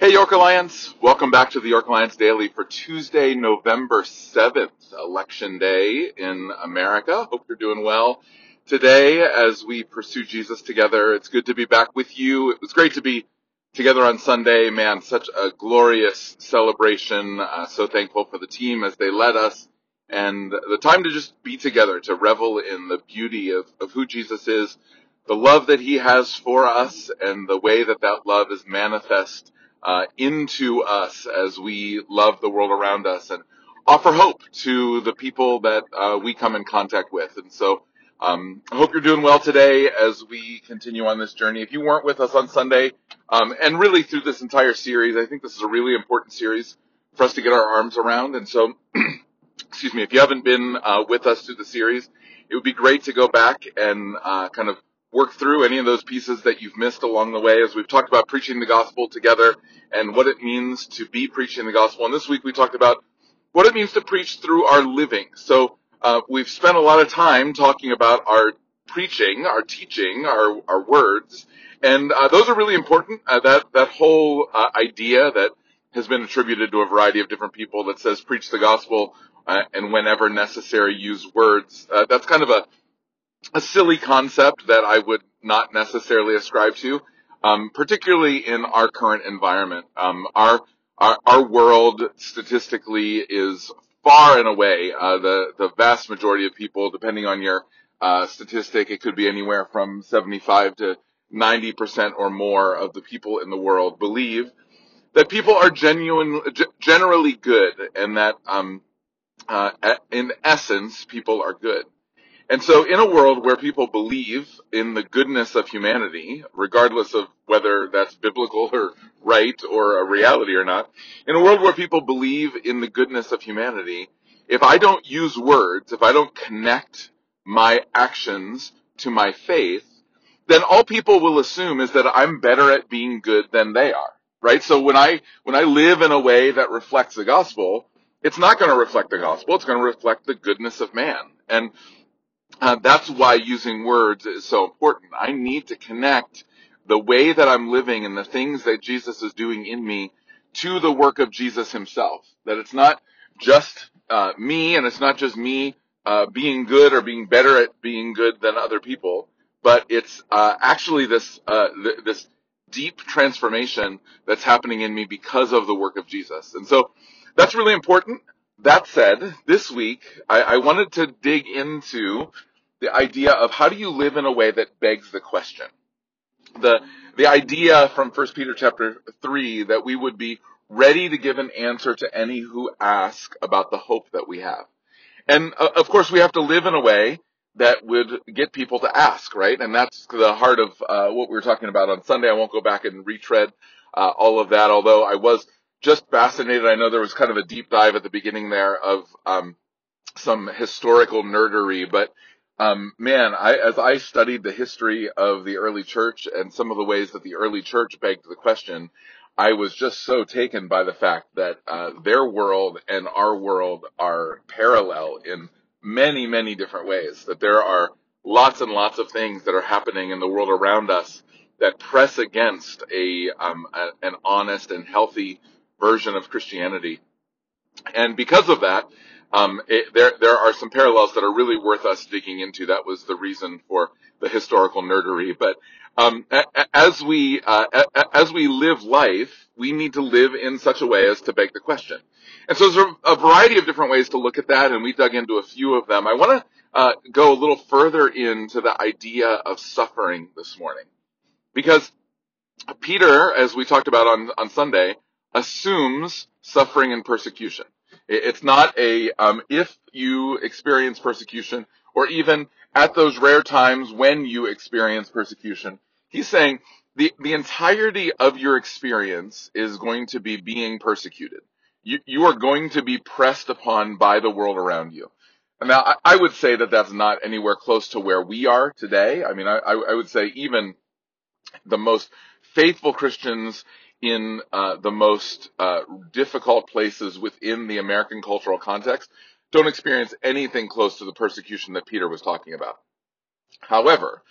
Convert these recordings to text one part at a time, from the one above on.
Hey, York Alliance. Welcome back to the York Alliance Daily for Tuesday, November 7th, Election Day in America. Hope you're doing well today as we pursue Jesus together. It's good to be back with you. It was great to be together on Sunday. Man, such a glorious celebration. Uh, so thankful for the team as they led us and the time to just be together, to revel in the beauty of, of who Jesus is, the love that he has for us, and the way that that love is manifest uh, into us as we love the world around us and offer hope to the people that uh, we come in contact with. And so um, I hope you're doing well today as we continue on this journey. If you weren't with us on Sunday, um, and really through this entire series, I think this is a really important series for us to get our arms around. And so, excuse me, if you haven't been uh, with us through the series, it would be great to go back and uh, kind of work through any of those pieces that you've missed along the way as we've talked about preaching the gospel together and what it means to be preaching the gospel. And this week we talked about what it means to preach through our living. So uh, we've spent a lot of time talking about our preaching, our teaching, our, our words, and uh, those are really important. Uh, that that whole uh, idea that has been attributed to a variety of different people that says preach the gospel uh, and whenever necessary use words. Uh, that's kind of a a silly concept that I would not necessarily ascribe to, um, particularly in our current environment. Um, our, our, our world statistically is far and away uh, the the vast majority of people, depending on your uh, statistic, it could be anywhere from 75 to 90 percent or more of the people in the world believe that people are genuine, generally good, and that um, uh, in essence, people are good. And so in a world where people believe in the goodness of humanity, regardless of whether that's biblical or right or a reality or not, in a world where people believe in the goodness of humanity, if I don't use words, if I don't connect my actions to my faith, then all people will assume is that I'm better at being good than they are. Right? So when I, when I live in a way that reflects the gospel, it's not going to reflect the gospel. It's going to reflect the goodness of man. And uh, that's why using words is so important. I need to connect the way that I'm living and the things that Jesus is doing in me to the work of Jesus himself. That it's not just uh, me and it's not just me uh, being good or being better at being good than other people, but it's uh, actually this uh, th- this deep transformation that's happening in me because of the work of Jesus. And so that's really important. That said, this week I, I wanted to dig into the idea of how do you live in a way that begs the question. The the idea from 1 Peter chapter 3 that we would be ready to give an answer to any who ask about the hope that we have. And uh, of course we have to live in a way that would get people to ask, right? And that's the heart of uh, what we were talking about on Sunday. I won't go back and retread uh, all of that, although I was just fascinated. I know there was kind of a deep dive at the beginning there of um, some historical nerdery, but um, man, I, as I studied the history of the early church and some of the ways that the early church begged the question, I was just so taken by the fact that uh, their world and our world are parallel in many, many different ways. That there are lots and lots of things that are happening in the world around us that press against a, um, a an honest and healthy version of Christianity. And because of that, um, it, there there are some parallels that are really worth us digging into. That was the reason for the historical nerdery. But um, as we uh, as we live life, we need to live in such a way as to beg the question. And so there's a, a variety of different ways to look at that, and we dug into a few of them. I want to uh, go a little further into the idea of suffering this morning, because Peter, as we talked about on on Sunday, assumes suffering and persecution. It's not a um, if you experience persecution, or even at those rare times when you experience persecution. He's saying the the entirety of your experience is going to be being persecuted. You you are going to be pressed upon by the world around you. And now, I, I would say that that's not anywhere close to where we are today. I mean, I, I would say even the most faithful Christians in uh, the most uh, difficult places within the American cultural context don't experience anything close to the persecution that Peter was talking about. However,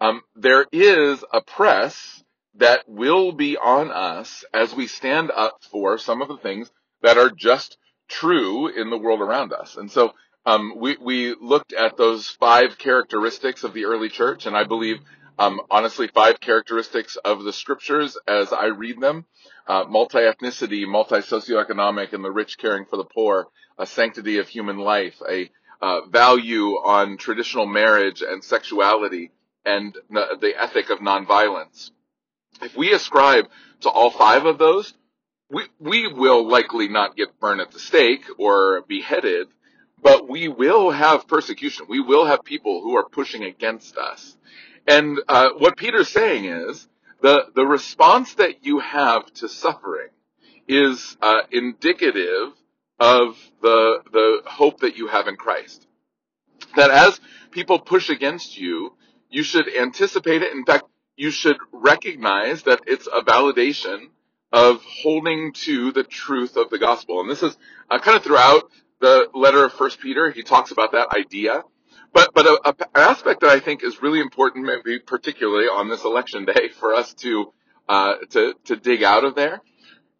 um, there is a press that will be on us as we stand up for some of the things that are just true in the world around us. And so um, we, we looked at those five characteristics of the early church, and I believe, um, honestly, five characteristics of the scriptures as I read them. Uh, multi-ethnicity, multi-socioeconomic, and the rich caring for the poor, a sanctity of human life, a uh, value on traditional marriage and sexuality, and the ethic of nonviolence. If we ascribe to all five of those, we, we will likely not get burned at the stake or beheaded, but we will have persecution. We will have people who are pushing against us. And uh, what Peter's saying is the the response that you have to suffering is uh, indicative of the the hope that you have in Christ. That as people push against you, you should anticipate it. In fact, you should recognize that it's a validation of holding to the truth of the gospel. And this is uh, kind of throughout the letter of First Peter. He talks about that idea. But but a, a, an aspect that I think is really important, maybe particularly on this election day, for us to uh, to to dig out of there,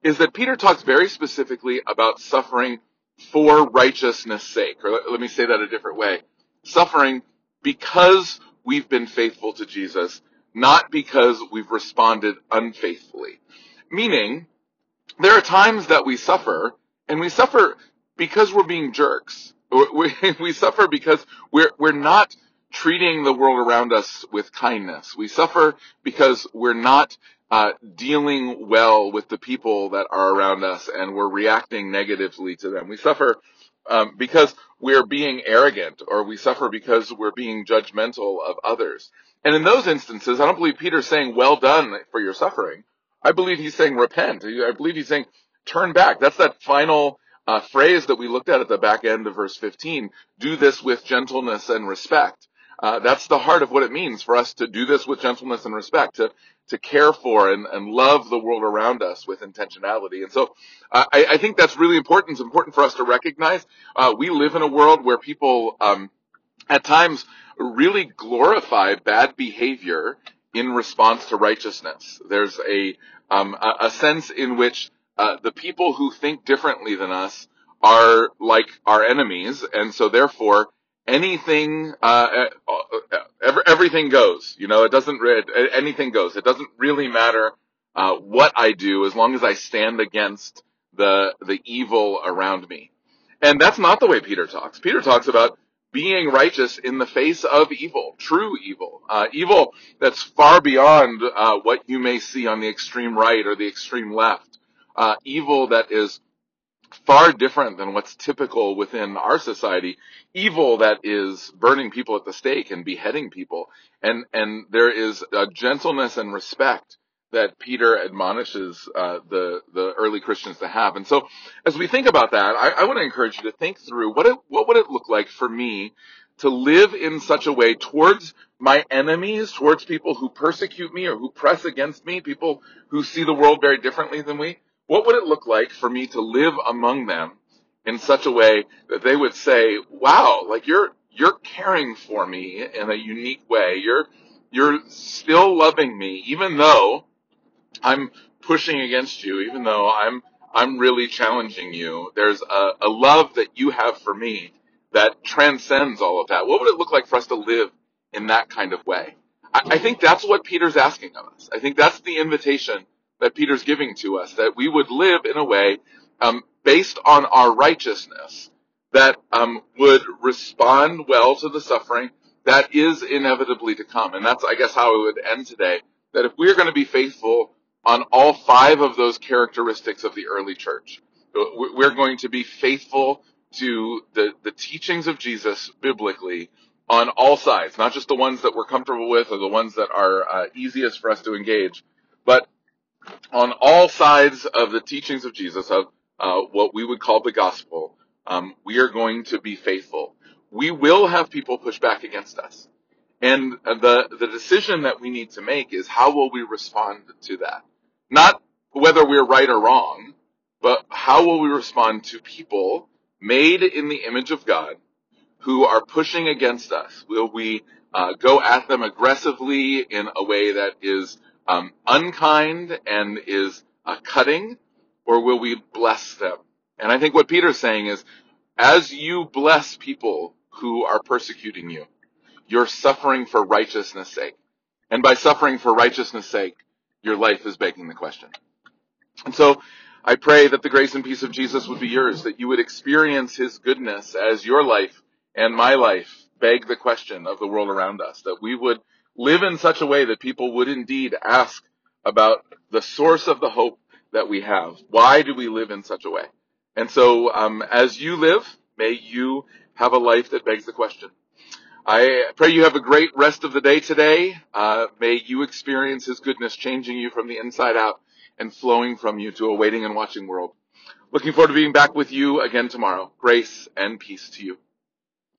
is that Peter talks very specifically about suffering for righteousness' sake. Or let me say that a different way: suffering because we've been faithful to Jesus, not because we've responded unfaithfully. Meaning, there are times that we suffer, and we suffer because we're being jerks. We, we suffer because we're, we're not treating the world around us with kindness. We suffer because we're not uh, dealing well with the people that are around us and we're reacting negatively to them. We suffer um, because we're being arrogant or we suffer because we're being judgmental of others. And in those instances, I don't believe Peter's saying, well done for your suffering. I believe he's saying repent. I believe he's saying turn back. That's that final uh, phrase that we looked at at the back end of verse 15. Do this with gentleness and respect. Uh, that's the heart of what it means for us to do this with gentleness and respect, to to care for and, and love the world around us with intentionality. And so, uh, I, I, think that's really important. It's important for us to recognize uh, we live in a world where people, um, at times, really glorify bad behavior in response to righteousness. There's a um, a, a, sense in which uh, the people who think differently than us are like our enemies, and so therefore anything, uh, uh every, everything goes. You know, it doesn't anything goes. It doesn't really matter uh, what I do as long as I stand against the the evil around me. And that's not the way Peter talks. Peter talks about being righteous in the face of evil, true evil, uh, evil that's far beyond uh, what you may see on the extreme right or the extreme left, uh, evil that is far different than what's typical within our society, evil that is burning people at the stake and beheading people, and and there is a gentleness and respect that Peter admonishes uh, the the early Christians to have. And so, as we think about that, I, I want to encourage you to think through what it, what would it look like for me to live in such a way towards my enemies, towards people who persecute me or who press against me, people who see the world very differently than we. What would it look like for me to live among them in such a way that they would say, "Wow, like you're you're caring for me in a unique way. You're you're still loving me, even though I'm pushing against you, even though I'm I'm really challenging you. There's a, a love that you have for me that transcends all of that. What would it look like for us to live in that kind of way? I, I think that's what Peter's asking of us. I think that's the invitation that Peter's giving to us, that we would live in a way um, based on our righteousness that um, would respond well to the suffering that is inevitably to come. And that's, I guess, how it would end today. That if we're going to be faithful on all five of those characteristics of the early church. We're going to be faithful to the, the teachings of Jesus biblically on all sides, not just the ones that we're comfortable with or the ones that are uh, easiest for us to engage, but on all sides of the teachings of Jesus, of uh, what we would call the gospel, um, we are going to be faithful. We will have people push back against us. And the, the decision that we need to make is how will we respond to that? Not whether we're right or wrong, but how will we respond to people made in the image of God who are pushing against us? Will we uh, go at them aggressively in a way that is um, unkind and is uh, cutting, or will we bless them? And I think what Peter's saying is, as you bless people who are persecuting you, you're suffering for righteousness' sake. And by suffering for righteousness' sake, your life is begging the question. And so I pray that the grace and peace of Jesus would be yours, that you would experience his goodness as your life and my life beg the question of the world around us, that we would live in such a way that people would indeed ask about the source of the hope that we have. Why do we live in such a way? And so, um, as you live, may you have a life that begs the question. I pray you have a great rest of the day today. Uh, may you experience His goodness changing you from the inside out and flowing from you to a waiting and watching world. Looking forward to being back with you again tomorrow. Grace and peace to you.